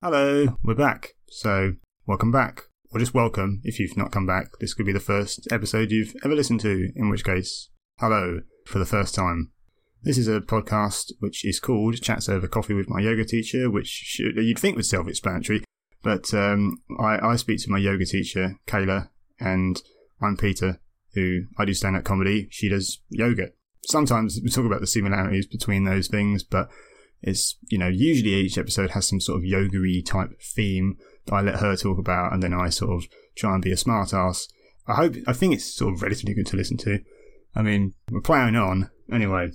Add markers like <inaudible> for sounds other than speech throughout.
Hello, we're back. So, welcome back. Or just welcome if you've not come back. This could be the first episode you've ever listened to, in which case, hello for the first time. This is a podcast which is called Chats Over Coffee with My Yoga Teacher, which should, you'd think was self explanatory, but um, I, I speak to my yoga teacher, Kayla, and I'm Peter, who I do stand up comedy. She does yoga. Sometimes we talk about the similarities between those things, but it's, you know, usually each episode has some sort of yoga type theme that I let her talk about, and then I sort of try and be a smart ass. I hope, I think it's sort of relatively good to listen to. I mean, we're playing on. Anyway,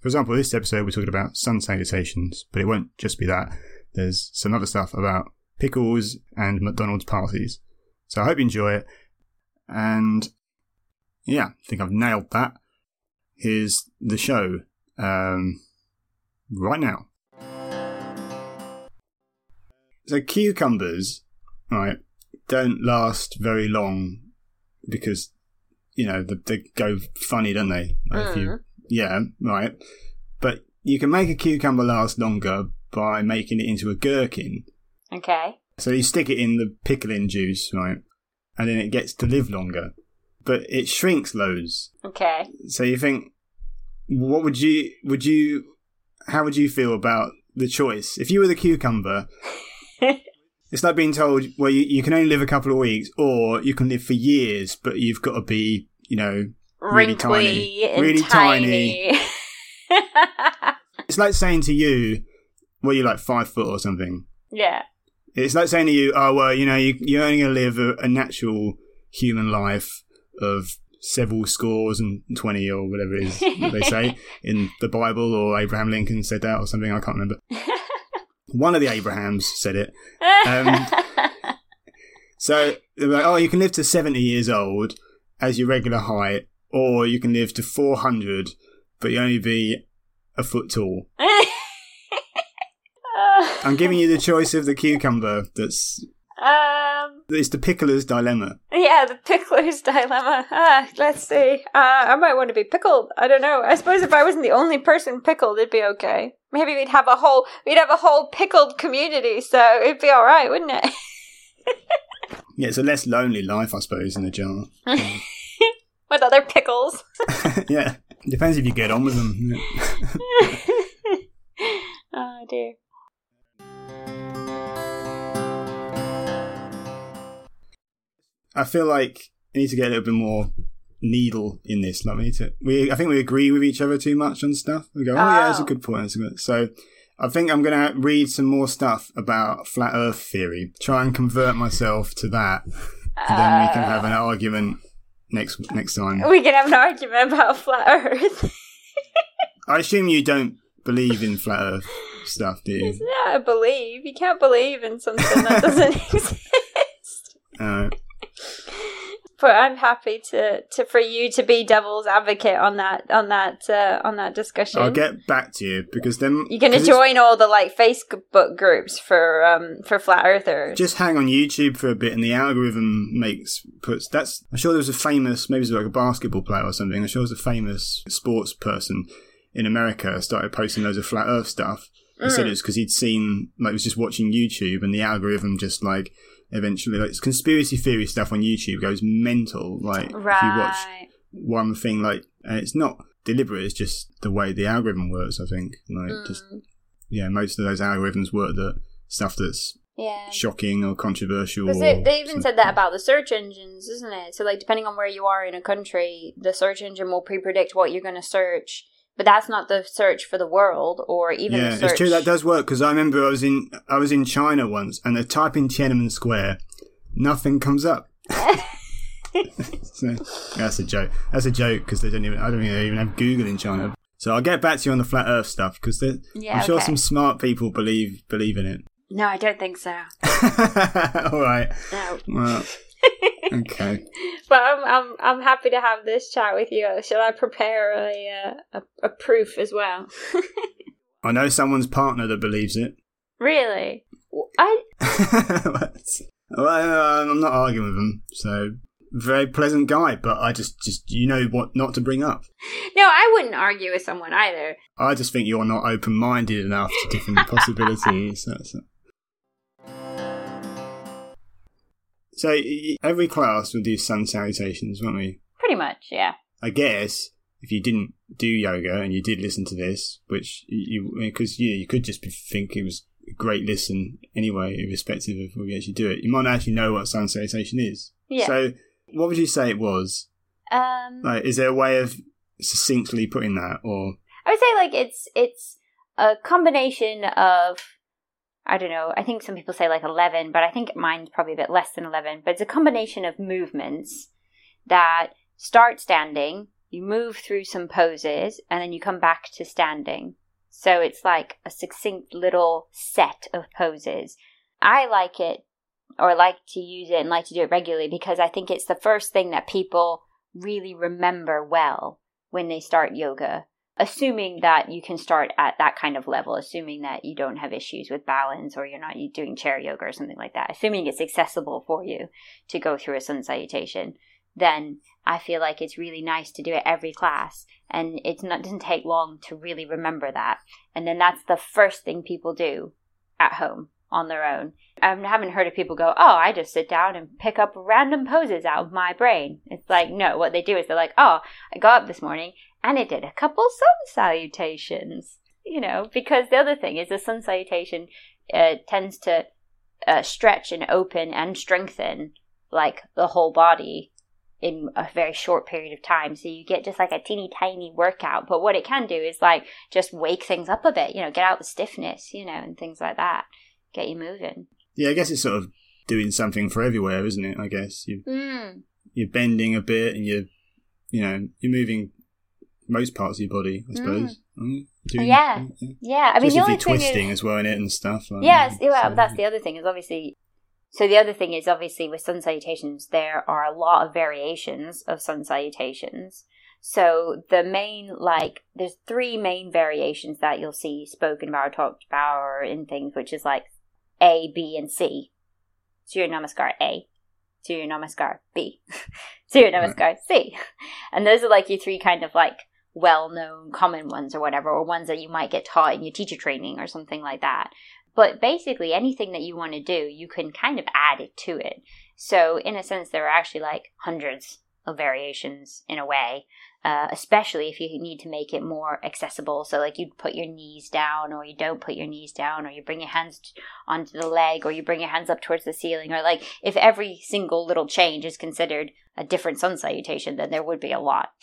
for example, this episode we're talking about sun salutations, but it won't just be that. There's some other stuff about pickles and McDonald's parties. So I hope you enjoy it. And yeah, I think I've nailed that. Here's the show um, right now. So cucumbers, right, don't last very long because you know they go funny, don't they? Like if you, Mm. yeah, right. But you can make a cucumber last longer by making it into a gherkin. Okay. So you stick it in the pickling juice, right, and then it gets to live longer, but it shrinks loads. Okay. So you think, what would you would you how would you feel about the choice if you were the cucumber? <laughs> it's like being told, well, you, you can only live a couple of weeks, or you can live for years, but you've got to be, you know, Really Wrinkly tiny. Really tiny. <laughs> <laughs> it's like saying to you, well, you're like five foot or something. yeah. It's like saying to you, oh well, you know, you, you're only going to live a, a natural human life of several scores and twenty or whatever it is they say <laughs> in the Bible, or Abraham Lincoln said that or something. I can't remember. <laughs> One of the Abrahams said it. Um, <laughs> So they're like, oh, you can live to seventy years old as your regular height, or you can live to four hundred, but you only be a foot tall. I'm giving you the choice of the cucumber. That's um. It's the pickler's dilemma. Yeah, the pickler's <laughs> dilemma. Ah, let's see. Uh, I might want to be pickled. I don't know. I suppose if I wasn't the only person pickled, it'd be okay. Maybe we'd have a whole we'd have a whole pickled community, so it'd be all right, wouldn't it? <laughs> Yeah, it's a less lonely life, I suppose, in the jar. <laughs> With other pickles. yeah, depends if you get on with them. oh dear. I feel like I need to get a little bit more needle in this. Like we need to. We I think we agree with each other too much on stuff. We go, oh, yeah, that's a Oh. good point. That's a good. So I think I'm gonna read some more stuff about flat Earth theory. Try and convert myself to that, and then we can have an argument next next time. We can have an argument about flat Earth. <laughs> I assume you don't believe in flat Earth stuff, do you? yeah, I believe you can't believe in something that doesn't <laughs> exist. Uh, But I'm happy to, to for you to be devil's advocate on that on that uh, on that discussion. I'll get back to you because then You're 'cause it's- join all the like Facebook groups for um for flat earthers. Just hang on YouTube for a bit, and the algorithm makes puts. That's. I'm sure there was a famous, maybe it was like a basketball player or something. I'm sure it was a famous sports person in America started posting loads of flat Earth stuff. He said it was because he'd seen, like, he was just watching YouTube, and the algorithm just like eventually, like, it's conspiracy theory stuff on YouTube goes mental. Like, if you watch one thing, like, and it's not deliberate. It's just the way the algorithm works. I think, like, just Mm, yeah, most of those algorithms work that stuff that's yeah. shocking or controversial. Because they, they even something. said that about the search engines, isn't it? So, like, depending on where you are in a country, the search engine will pre-predict what you're going to search. But that's not the search for the world, or even yeah, the search. it's true that does work because I remember I was in I was in China once and I type in Tiananmen Square, nothing comes up. <laughs> so, that's a joke. That's a joke because they don't even I don't even have Google in China. So I'll get back to you on the flat Earth stuff because Yeah, I'm sure some smart people believe believe in it. No, I don't think so. <laughs> All right. No. Well, okay. <laughs> But I'm I'm I'm happy to have this chat with you. Shall I prepare a uh, a, a proof as well? <laughs> I know someone's partner that believes it. really? I <laughs> well, I'm not arguing with him. So very pleasant guy, but I just, just you know what not to bring up. no, I wouldn't argue with someone either. I just think you're not open minded enough to different possibilities. That's it. So every class will do sun salutations, won't we? Pretty much, yeah. I guess if you didn't do yoga and you did listen to this, which you because you, you could just think it was a great listen anyway, irrespective of whether you actually do it. You might not actually know what sun salutation is. Yeah. So what would you say it was? Um, Like, is there a way of succinctly putting that, or I would say like it's it's a combination of I don't know. I think some people say like eleven, but I think mine's probably a bit less than eleven. But it's a combination of movements that start standing, you move through some poses, and then you come back to standing. So it's like a succinct little set of poses. I like it or like to use it and like to do it regularly because I think it's the first thing that people really remember well when they start yoga assuming that you can start at that kind of level, assuming that you don't have issues with balance or you're not doing chair yoga or something like that, assuming it's accessible for you to go through a sun salutation, then I feel like it's really nice to do it every class. And it's not doesn't take long to really remember that. And then that's the first thing people do at home on their own. I haven't heard of people go, oh, I just sit down and pick up random poses out of my brain. It's like, no, what they do is they're like, oh, I got up this morning and it did a couple sun salutations. You know, because the other thing is the sun salutation uh, tends to uh, stretch and open and strengthen like the whole body in a very short period of time. So you get just like a teeny tiny workout. But what it can do is like just wake things up a bit, you know, get out the stiffness, you know, and things like that. Get you moving. yeah, I guess it's sort of doing something for everywhere, isn't it? I guess you Mm. you're bending a bit and you're you know you're moving most parts of your body, I suppose. Mm. mm. Doing- Yeah. Mm, mm. Yeah, I mean, Especially the only thing is, twisting as well in it and stuff. Like, Yes, well, so- that's the other thing is obviously. So the other thing is obviously with sun salutations, there are a lot of variations of sun salutations. So the main, like, there's three main variations that you'll see spoken about or talked about or in things, which is like A, B, and C. Surya Namaskar A, Surya Namaskar B, <laughs> Surya Namaskar C. <laughs> And those are like your three kind of like well known common ones or whatever, or ones that you might get taught in your teacher training or something like that. But basically, anything that you want to do, you can kind of add it to it. So, in a sense, there are actually like hundreds of variations in a way, uh, especially if you need to make it more accessible. So, like you put your knees down, or you don't put your knees down, or you bring your hands onto the leg, or you bring your hands up towards the ceiling, or like if every single little change is considered a different sun salutation, then there would be a lot. <laughs>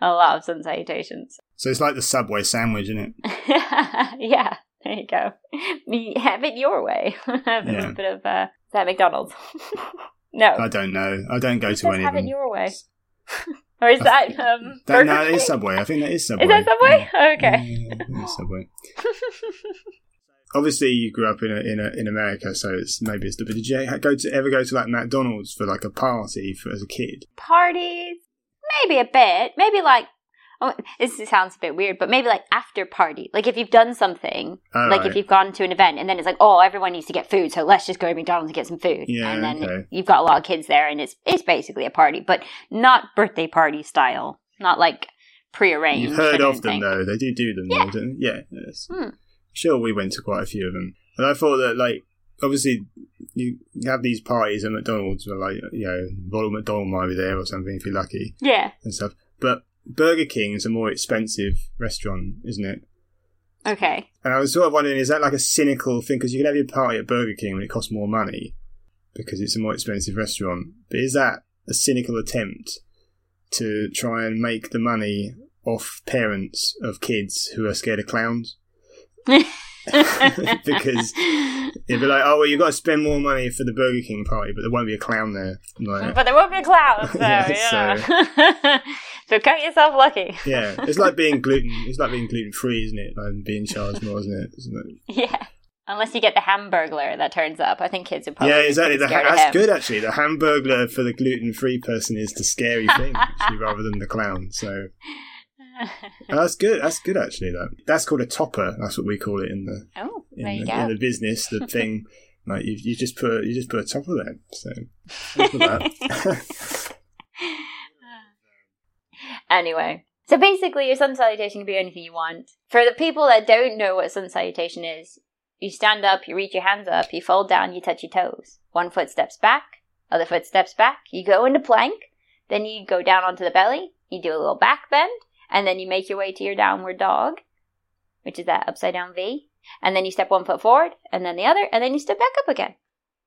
a lot of sun salutations. So it's like the Subway sandwich, isn't it? <laughs> yeah, there you go. Me- Have it your way. <laughs> Have Yeah. a bit of uh, is that McDonald's? <laughs> no, I don't know. I don't go It to any have of them. it your way. or is that um? That, no, it is Subway. I think that is Subway. Is that Subway? Yeah. Okay. Yeah, Subway. Obviously, you grew up in a, in a, in America, so it's maybe it's. But did you go to ever go to like McDonald's for like a party for, as a kid? Parties, maybe a bit. Maybe like. Oh, this sounds a bit weird, but maybe like after party. Like if you've done something, Oh, like right. if you've gone to an event and then it's like, oh, everyone needs to get food, so let's just go to McDonald's and get some food. Yeah, and then okay. you've got a lot of kids there, and it's it's basically a party, but not birthday party style, not like prearranged. You've heard of them think. though. They do do them. Yeah. though? Yeah. Yes. Hmm. Sure, we went to quite a few of them, and I thought that like obviously you have these parties at McDonald's, where like you know Ronald McDonald might be there or something if you're lucky Yeah. and stuff. But Burger King is a more expensive restaurant, isn't it? Okay. And I was sort of wondering, is that like a cynical thing? Because you can have your party at Burger King when it costs more money because it's a more expensive restaurant. But is that a cynical attempt to try and make the money off parents of kids who are scared of clowns? <laughs> <laughs> because it'd be like, oh, well, you've got to spend more money for the Burger King party, but there won't be a clown there. Like, but there won't be a clown, <laughs> so Yeah, yeah. <laughs> So, count yourself lucky. yeah, it's like being gluten. It's like being gluten free, isn't it? Like being charged more, isn't it? Isn't it? Yeah. Unless you get the hamburglar that turns up. I think kids would probably yeah, exactly. scared that's good actually. The hamburglar for the gluten free person is the scary thing, actually, rather than the clown. So <laughs> that's good. That's good actually. That that's called a topper. That's what we call it in the oh, in, the, in the business. The <laughs> thing like you, you just put you just put a topper there. So that. <laughs> anyway. So basically, your sun salutation can be anything you want. For the people that don't know what sun salutation is, you stand up, you reach your hands up, you fold down, you touch your toes. one foot steps back, other foot steps back. You go into plank, then you go down onto the belly, you do a little back bend, and then you make your way to your downward dog, which is that upside down V. And then you step one foot forward, and then the other, and then you step back up again.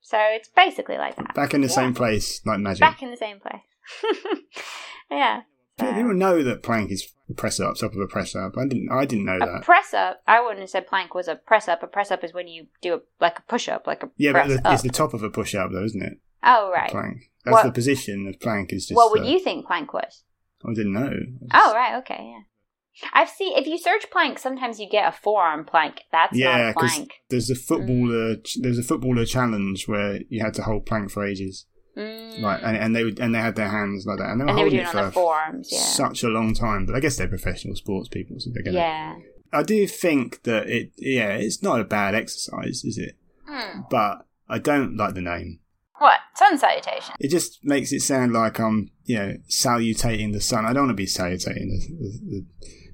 So it's basically like that. Back in the Yeah. same place, like magic. Back in the same place. <laughs> yeah. People know that plank is press up, top of a press up. I didn't. I didn't know A that. press up, I wouldn't have said plank was a press up. A press up is when you do a, like a push up, like a Yeah, but the, it's the top of a push up, though, isn't it? oh, right. Plank. That's What- the position of plank. Is just. what would uh, you think plank was? I didn't know. Oh, right, okay, yeah. I've seen if you search plank, sometimes you get a forearm plank. That's not yeah, a because plank. there's a footballer. Mm. There's a footballer challenge where you had to hold plank for ages, Mm. like, and, and they would, and they had their hands like that, and they were and they were holding it it on their for forearms, yeah. such a long time. But I guess they're professional sports people, so they're gonna. yeah. I do think that it. Yeah, it's not a bad exercise, is it? Hmm. But I don't like the name. What? Sun salutation. It just makes it sound like I'm, you know, salutating the sun. I don't want to be salutating the the,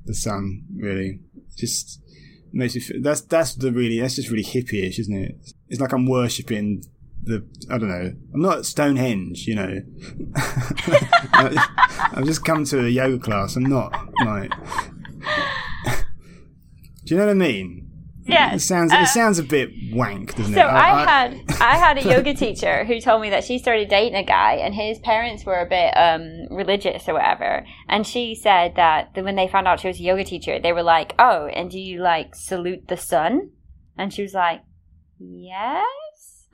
the, sun. Really, just makes me. Feel, that's that's the really. That's just really hippie-ish, isn't it? It's like I'm worshipping the. I don't know. I'm not Stonehenge, you know. <laughs> I've just come to a yoga class. I'm not like. <laughs> Do you know what I mean? Yeah. It sounds. uh, it sounds a bit wank, doesn't it? So I, had I had a yoga teacher who told me that she started dating a guy and his parents were a bit um, religious or whatever. And she said that when they found out she was a yoga teacher, they were like, "Oh, and do you like salute the sun?" And she was like, "Yes."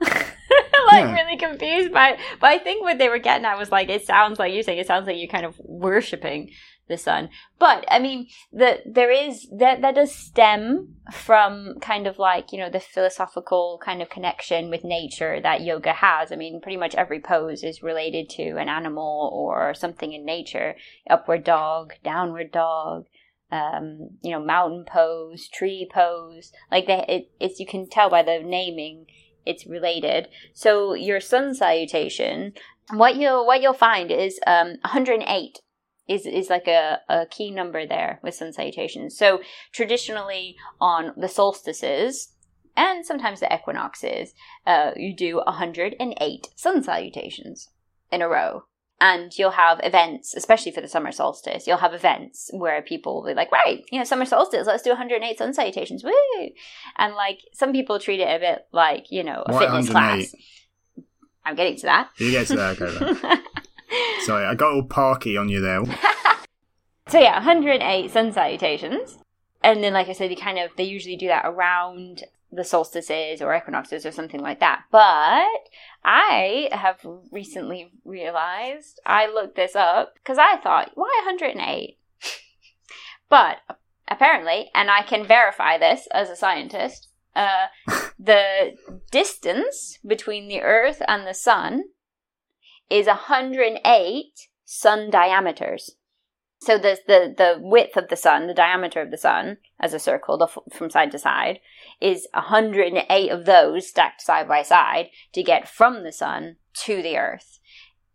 <laughs> like Yeah. really confused by but I think what they were getting at was like it sounds like you're saying it sounds like you're kind of worshipping the sun. But I mean the there is that that does stem from kind of like, you know, the philosophical kind of connection with nature that yoga has. I mean, pretty much every pose is related to an animal or something in nature. Upward dog, downward dog, um, you know, mountain pose, tree pose. Like they it, it's you can tell by the naming it's related. So your sun salutation, what you'll what you'll find is um 108 is is like a, a key number there with sun salutations. So traditionally on the solstices and sometimes the equinoxes, uh, you do 108 sun salutations in a row. And you'll have events, especially for the summer solstice, you'll have events where people will be like, right, you know, summer solstice, let's do 108 sun salutations, woo! And like, some people treat it a bit like, you know, a fitness class. I'm getting to that. You get to that, okay. <laughs> Sorry, I got all parky on you there. <laughs> So yeah, 108 sun salutations. And then like I said, they kind of they usually do that around the solstices or equinoxes or something like that. But I have recently realized I looked this up because I thought, why 108? <laughs> but apparently, and I can verify this as a scientist, uh, <laughs> the distance between the Earth and the Sun is 108 sun diameters. So the the the width of the sun, the diameter of the sun as a circle, the, from side to side, is 108 of those stacked side by side to get from the sun to the Earth.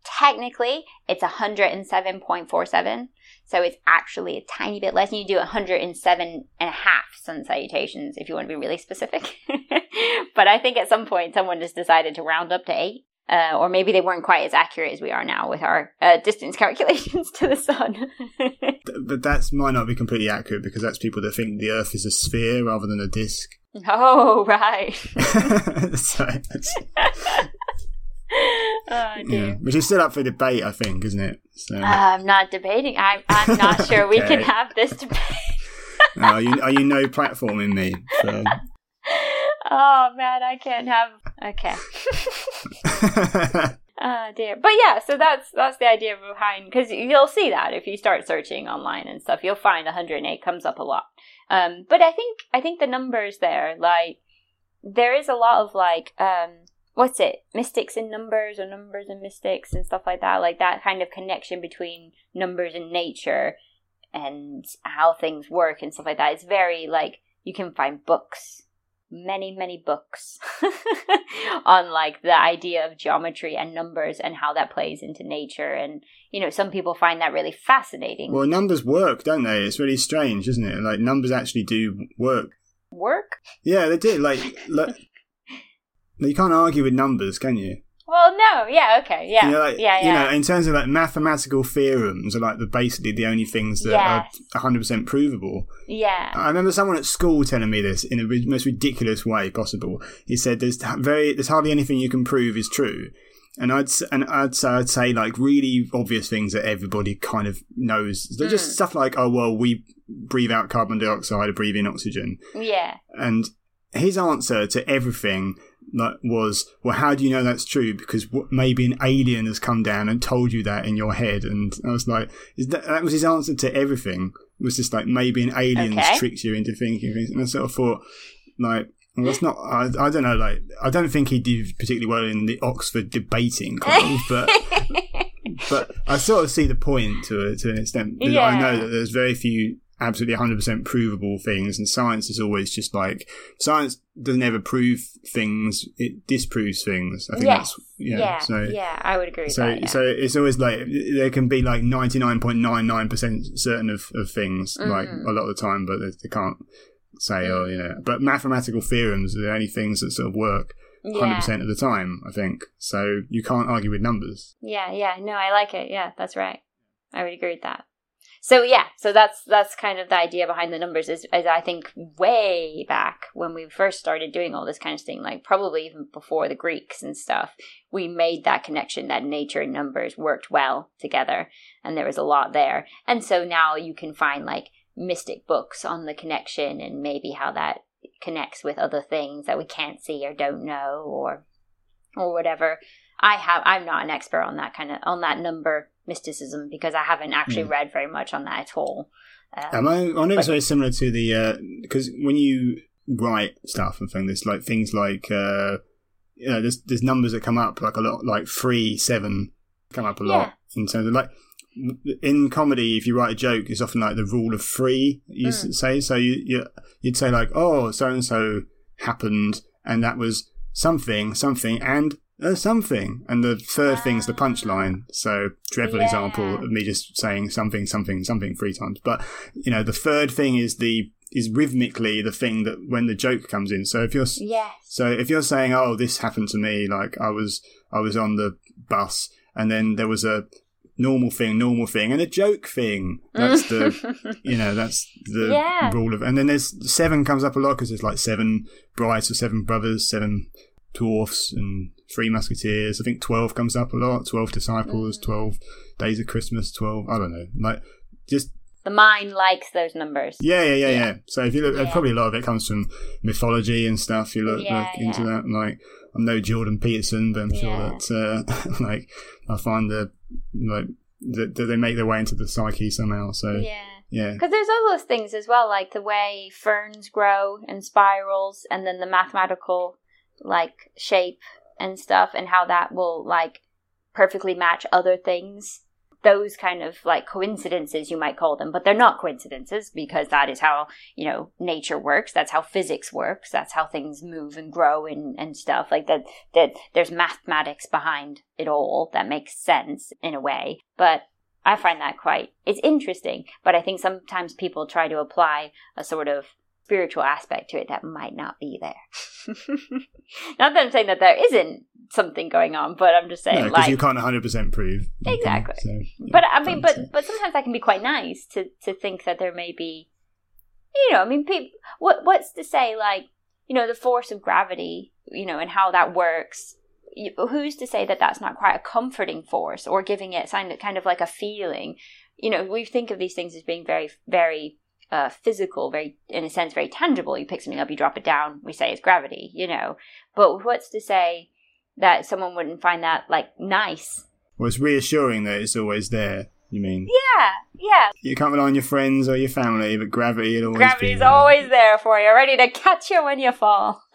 Technically, it's 107.47, so it's actually a tiny bit less. And you do 107 and a half sun salutations if you want to be really specific. <laughs> but I think at some point someone just decided to round up to eight. Uh, or maybe they weren't quite as accurate as we are now with our uh, distance <laughs> calculations to the sun. <laughs> But that might not be completely accurate because that's people that think the Earth is a sphere rather than a disc. <laughs> oh, right. so, that's, oh, yeah. Which is still up for debate, I think, isn't it? So, Uh, I'm not debating. I, I'm not sure we can have this debate. uh, are, you, are you no platforming me? So, oh, man, I can't have. Okay. <laughs> Oh dear, but yeah, so that's that's the idea behind because you'll see that if you start searching online and stuff, you'll find 108 comes up a lot. Um, but I think I think the numbers there, like there is a lot of like um, what's it, mystics in numbers or numbers and mystics and stuff like that, like that kind of connection between numbers and nature and how things work and stuff like that. It's very like you can find books many many books <laughs> on like the idea of geometry and numbers and how that plays into nature and you know some people find that really fascinating well, numbers work, don't they? It's really strange, isn't it? Like, numbers actually do work. work Yeah, they do. Like, like <laughs> you can't argue with numbers, can you? Well, no, yeah, okay, yeah, You know, like, yeah, yeah. You know, in terms of like mathematical theorems are like the basically the only things that are 100% provable. yeah. I remember someone at school telling me this in the most ridiculous way possible. He said, "There's very, there's hardly anything you can prove is true," and I'd and I'd say, I'd say like really obvious things that everybody kind of knows. They're Hmm. just stuff like, "Oh well, we breathe out carbon dioxide, or breathe in oxygen," yeah. and his answer to everything like was, "Well, how do you know that's true? Because w- maybe an alien has come down and told you that in your head." And I was like, "Is that that was his answer to everything?" Was just like maybe an alien Okay. tricked you into thinking things, and I sort of thought, like. Well, that's not. I, I don't know. Like, I don't think he did particularly well in the Oxford debating <laughs> club, but but I sort of see the point to a, to an extent. Because I know that there's very few absolutely 100% provable things, and science is always just like science doesn't ever prove things; it disproves things. I think Yes. that's yeah. yeah, so yeah, I would agree with so that. Yeah. so it's always like there can be like 99.99% certain of, of things like Mhm. a lot of the time, but they, they can't say oh you know. But mathematical theorems are the only things that sort of work. Hundred yeah. percent of the time, I think. So you can't argue with numbers. Yeah, yeah. No, I like it. Yeah, that's right. I would agree with that. So yeah, so that's that's kind of the idea behind the numbers is, is I think way back when we first started doing all this kind of thing, like probably even before the Greeks and stuff, we made that connection that nature and numbers worked well together and there was a lot there. And so now you can find like mystic books on the connection and maybe how that connects with other things that we can't see or don't know or or whatever. I have I'm not an expert on that kind of on that number mysticism because I haven't actually Mm. read very much on that at all. Um, I? I know it's very similar to the because when you write stuff and things, there's like things like uh, you know, there's there's numbers that come up like a lot, like three, seven, come up a lot in terms of like in comedy. If you write a joke, it's often like the rule of three. You Mm. say so. You, you you'd say like, oh, so and so happened, and that was something, something, and uh, something, and the third thing's the punchline. So dreadful Yeah. example of me just saying something, something, something three times. But you know, the third thing is the is rhythmically the thing that when the joke comes in. So if you're yes. so if you're saying, "Oh, this happened to me," like I was I was on the bus and then there was a normal thing, normal thing, and a joke thing. That's the <laughs> you know that's the Yeah. rule of. And then there's seven comes up a lot because there's like seven brides or seven brothers, seven dwarfs, and three musketeers. I think twelve comes up a lot. Twelve disciples, Mm. twelve days of Christmas, twelve. I don't know, like just the mind likes those numbers. yeah, yeah, yeah, Yeah. yeah. So if you look, Yeah. probably a lot of it comes from mythology and stuff. You look, Yeah, look into that, and like I'm no Jordan Peterson, but I'm sure that uh, <laughs> like I find the like that, that they make their way into the psyche somehow. So Yeah. yeah, Because there's all those things as well, like the way ferns grow and spirals, and then the mathematical like shape and stuff, and how that will like perfectly match other things. Those kind of like coincidences, you might call them, but they're not coincidences because that is how you know nature works. That's how physics works. That's how things move and grow and, and stuff like that. That there's mathematics behind it all that makes sense in a way, but I find that quite it's interesting, but I think sometimes people try to apply a sort of spiritual aspect to it that might not be there. <laughs> not that I'm saying that there isn't something going on, but I'm just saying no, because like you can't 100 percent prove Exactly. so, yeah, but I mean, but but sometimes that can be quite nice to to think that there may be, you know, I mean, people. What what's to say like you know the force of gravity, you know, and how that works. Who's to say that that's not quite a comforting force or giving it kind of like a feeling? You know, we think of these things as being very very uh, physical, very in a sense very tangible. You pick something up, you drop it down, we say it's gravity, you know. But what's to say that someone wouldn't find that like nice well, it's reassuring that it's always there. You mean Yeah, yeah. you can't rely on your friends or your family, but gravity will always be Gravity's there. always there for you, ready to catch you when you fall. <laughs>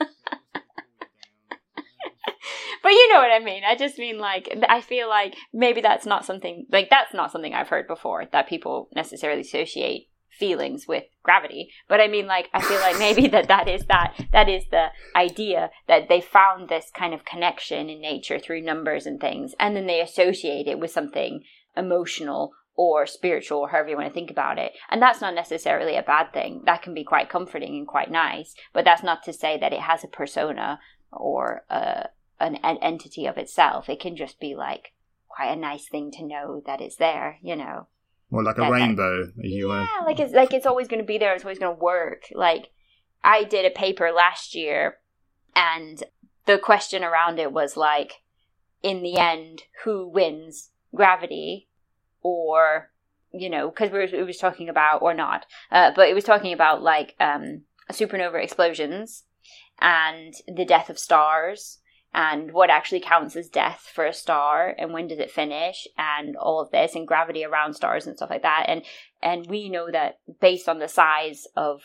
but you know what I mean. I just mean like I feel like maybe that's not something like that's not something I've heard before that people necessarily associate feelings with gravity but i mean like i feel like maybe <laughs> that that is that that is the idea that they found this kind of connection in nature through numbers and things and then they associate it with something emotional or spiritual or however you want to think about it and that's not necessarily a bad thing that can be quite comforting and quite nice but that's not to say that it has a persona or a, an, an entity of itself. It can just be like quite a nice thing to know that it's there, you know. Well, like a rainbow. You uh, Yeah, like it's like it's always going to be there. It's always going to work. Like I did a paper last year, and the question around it was like, in the end, who wins, gravity, or you know, because we were, it was talking about or not, uh, but it was talking about like um, supernova explosions and the death of stars and what actually counts as death for a star and when does it finish and all of this and gravity around stars and stuff like that. And and we know that based on the size of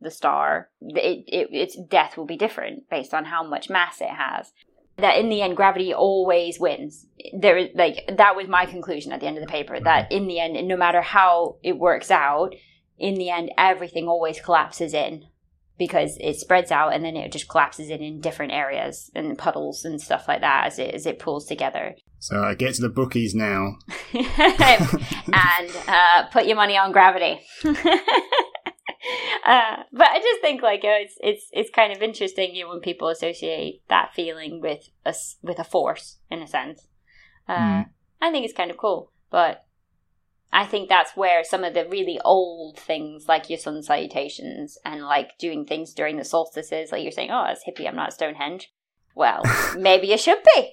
the star it, it its death will be different based on how much mass it has. That in the end gravity always wins. There is like that was my conclusion at the end of the paper that in the end no matter how it works out in the end everything always collapses in because it spreads out and then it just collapses in in different areas and puddles and stuff like that as it as it pulls together So I get to the bookies now. <laughs> <laughs> and uh, put your money on gravity. <laughs> uh, but I just think like it's it's it's kind of interesting you know, when people associate that feeling with a with a force in a sense. Uh, Mm. I think it's kind of cool, but I think that's where some of the really old things like your sun salutations and like doing things during the solstices, like you're saying, oh, it's hippie, I'm not Stonehenge. Well, <laughs> maybe you should be.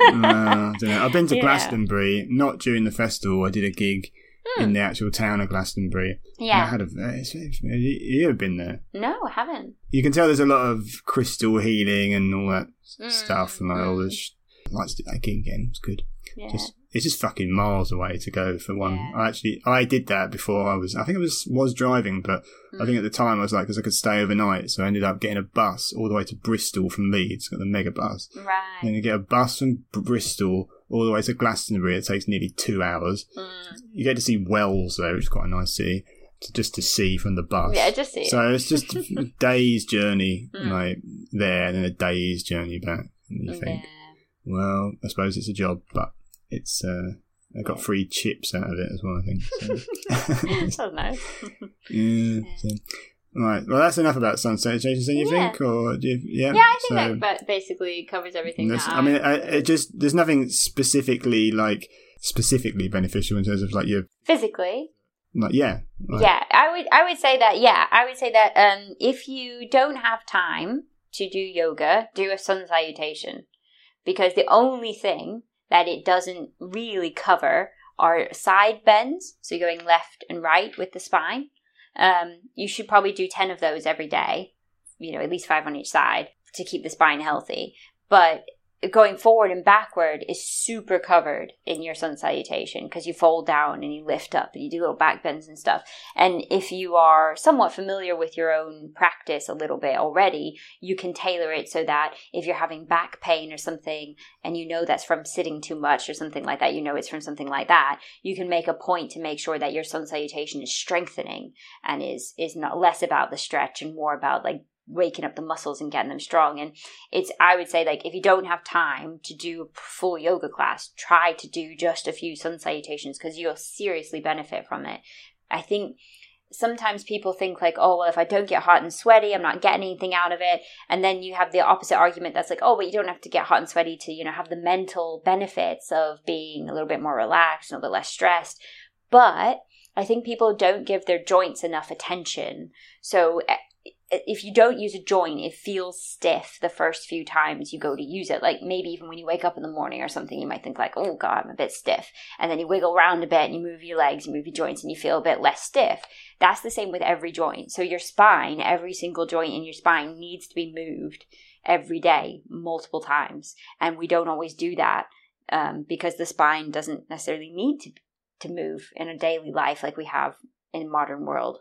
I don't know. I've been to <laughs> Yeah. Glastonbury, not during the festival. I did a gig Hmm. in the actual town of Glastonbury. Yeah. I had a. It's, it's, you have been there? No, I haven't. You can tell there's a lot of crystal healing and all that Mm, stuff, and like all mm. this. I'd like to do that gig again. It's good. Yeah. Just it's just fucking miles away to go for one. Yeah. I actually I did that before I was. I think I was was driving, but I Mm. think at the time I was like because I could stay overnight, so I ended up getting a bus all the way to Bristol from Leeds. Got the mega bus. Right. Then you get a bus from Bristol all the way to Glastonbury. It takes nearly two hours. Mm. You get to see Wells though, which is quite a nice city. To, just to see from the bus. Yeah, just see. So it's just <laughs> a day's journey, Mm. like there, and then a day's journey back. And you think, well, I suppose it's a job, but it's uh, I got free chips out of it as well. I think. <laughs> So. <laughs> Nice. yeah. So. Right. Well, that's enough about sunset. Then you Yeah. think, or do you, yeah? yeah, I think so, that ba- basically covers everything. I mean, I, it just there's nothing specifically like specifically beneficial in terms of like your physically, like yeah. Like, yeah, I would I would say that. Yeah, I would say that. Um, if you don't have time to do yoga, do a sun salutation, because the only thing that it doesn't really cover are side bends. So going left and right with the spine. Um, you should probably do ten of those every day. You know, at least five on each side to keep the spine healthy. But going forward and backward is super covered in your sun salutation because you fold down and you lift up and you do little back bends and stuff. And if you are somewhat familiar with your own practice a little bit already, you can tailor it so that if you're having back pain or something and you know that's from sitting too much or something like that, you know it's from something like that, you can make a point to make sure that your sun salutation is strengthening and is is not less about the stretch and more about like waking up the muscles and getting them strong. And it's i would say like if you don't have time to do a full yoga class try to do just a few sun salutations because you'll seriously benefit from it. I think sometimes people think like oh well if i don't get hot and sweaty i'm not getting anything out of it. And then you have the opposite argument that's like oh but you don't have to get hot and sweaty to you know have the mental benefits of being a little bit more relaxed and a little bit less stressed. But i think people don't give their joints enough attention. So eh, if you don't use a joint, it feels stiff the first few times you go to use it. Like maybe even when you wake up in the morning or something, you might think like, "Oh God, I'm a bit stiff," and then you wiggle around a bit and you move your legs, you move your joints, and you feel a bit less stiff. That's the same with every joint. So your spine, every single joint in your spine needs to be moved every day, multiple times, and we don't always do that um, because the spine doesn't necessarily need to to move in a daily life like we have in modern world.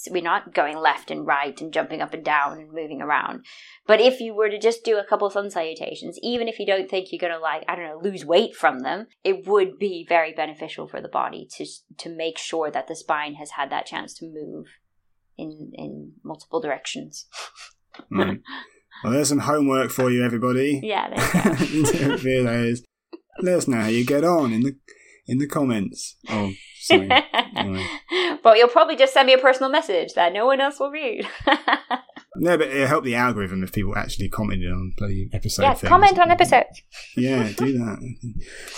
So we're not going left and right and jumping up and down and moving around. But if you were to just do a couple of sun salutations, even if you don't think you're going to like, I don't know, lose weight from them, it would be very beneficial for the body to to make sure that the spine has had that chance to move in in multiple directions. Right. Hmm. <laughs> Well, there's some homework for you, everybody. Yeah, there you go. <laughs> Here that is. Let us know how you get on in the in the comments. Oh, sorry. <laughs> Anyway. but you'll probably just send me a personal message that no one else will read. <laughs> No, but it helped the algorithm if people actually commented on bloody episode. Yeah, things. comment on episodes. <laughs> Yeah, do that.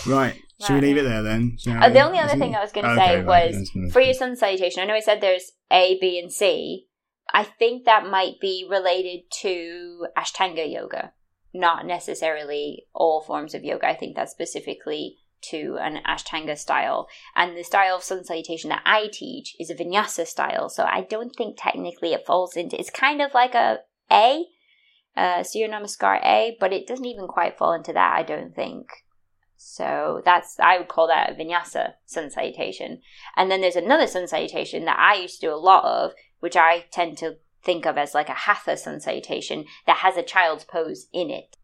right. Should we leave it there then? Uh, we? the only other thing? I was going to Okay, say right, was for your sun salutation. I know I said there's A, B, and C. I think that might be related to Ashtanga yoga, not necessarily all forms of yoga. I think that's specifically to an Ashtanga style. And the style of sun salutation that I teach is a vinyasa style. So I don't think technically it falls into. It's kind of like a A, uh, Surya Namaskar A, but it doesn't even quite fall into that. I don't think. So that's I would call that a vinyasa sun salutation. And then there's another sun salutation that I used to do a lot of, which I tend to think of as like a hatha sun salutation that has a child's pose in it.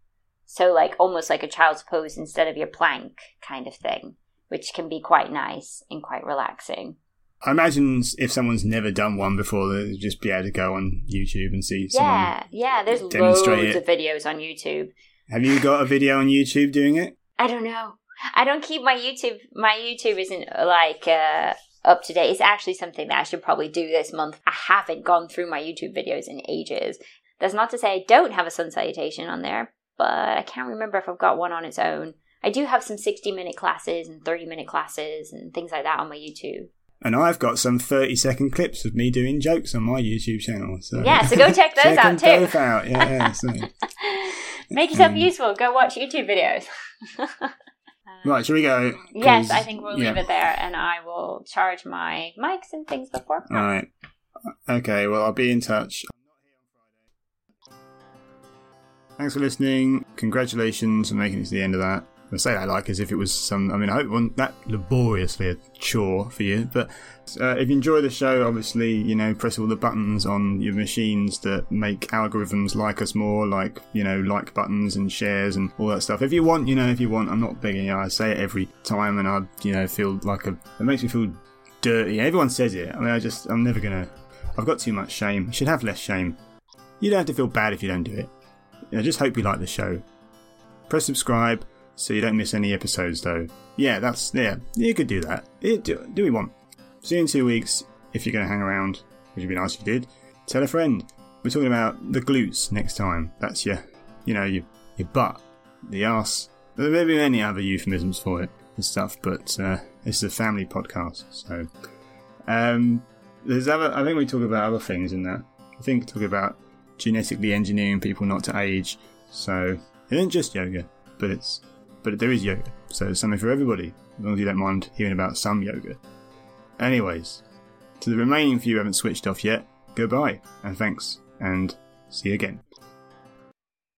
So like almost like a child's pose instead of your plank kind of thing, which can be quite nice and quite relaxing. I imagine if someone's never done one before, they'd just be able to go on YouTube and see. Yeah, yeah, there's loads it. of videos on YouTube. Have you got a video on YouTube doing it? I don't know. I don't keep my YouTube. My YouTube isn't like uh, up to date. It's actually something that I should probably do this month. I haven't gone through my YouTube videos in ages. That's not to say I don't have a sun salutation on there, but I can't remember if I've got one on its own. I do have some 60 minute classes and 30 minute classes and things like that on my YouTube. And I've got some 30 second clips of me doing jokes on my YouTube channel. So Yeah, so go check those out too. check out them too. both out. Yeah, <laughs> so. Make yourself Mm. useful. Go watch YouTube videos. <laughs> Right, shall we go? Yes, I think we'll yeah. leave it there and I will charge my mics and things before. All right. Okay, well, I'll be in touch. Thanks for listening. Congratulations on making it to the end of that. I say that like as if it was some. I mean, I hope it wasn't that laboriously a chore for you. But uh, if you enjoy the show, obviously, you know, press all the buttons on your machines that make algorithms like us more, like you know, like buttons and shares and all that stuff. If you want, you know, if you want, I'm not begging you. I say it every time, and I, you know, feel like a. It makes me feel dirty. Everyone says it. I mean, I just, I'm never gonna. I've got too much shame. You should have less shame. You don't have to feel bad if you don't do it. I just hope you like the show. Press subscribe so you don't miss any episodes, though. Yeah, that's yeah. You could do that. Do, do we want? See you in two weeks if you're going to hang around, which would be nice if you did. Tell a friend. We're talking about the glutes next time. That's your, you know, your your butt, the ass. There may be many other euphemisms for it and stuff, but uh, this is a family podcast, so um, there's other. I think we talk about other things in that. I think we talk about genetically engineering people not to age. So it isn't just yoga, but it's but there is yoga. So it's something for everybody, as long as you don't mind hearing about some yoga. Anyways, to the remaining few who haven't switched off yet, goodbye and thanks, and see you again.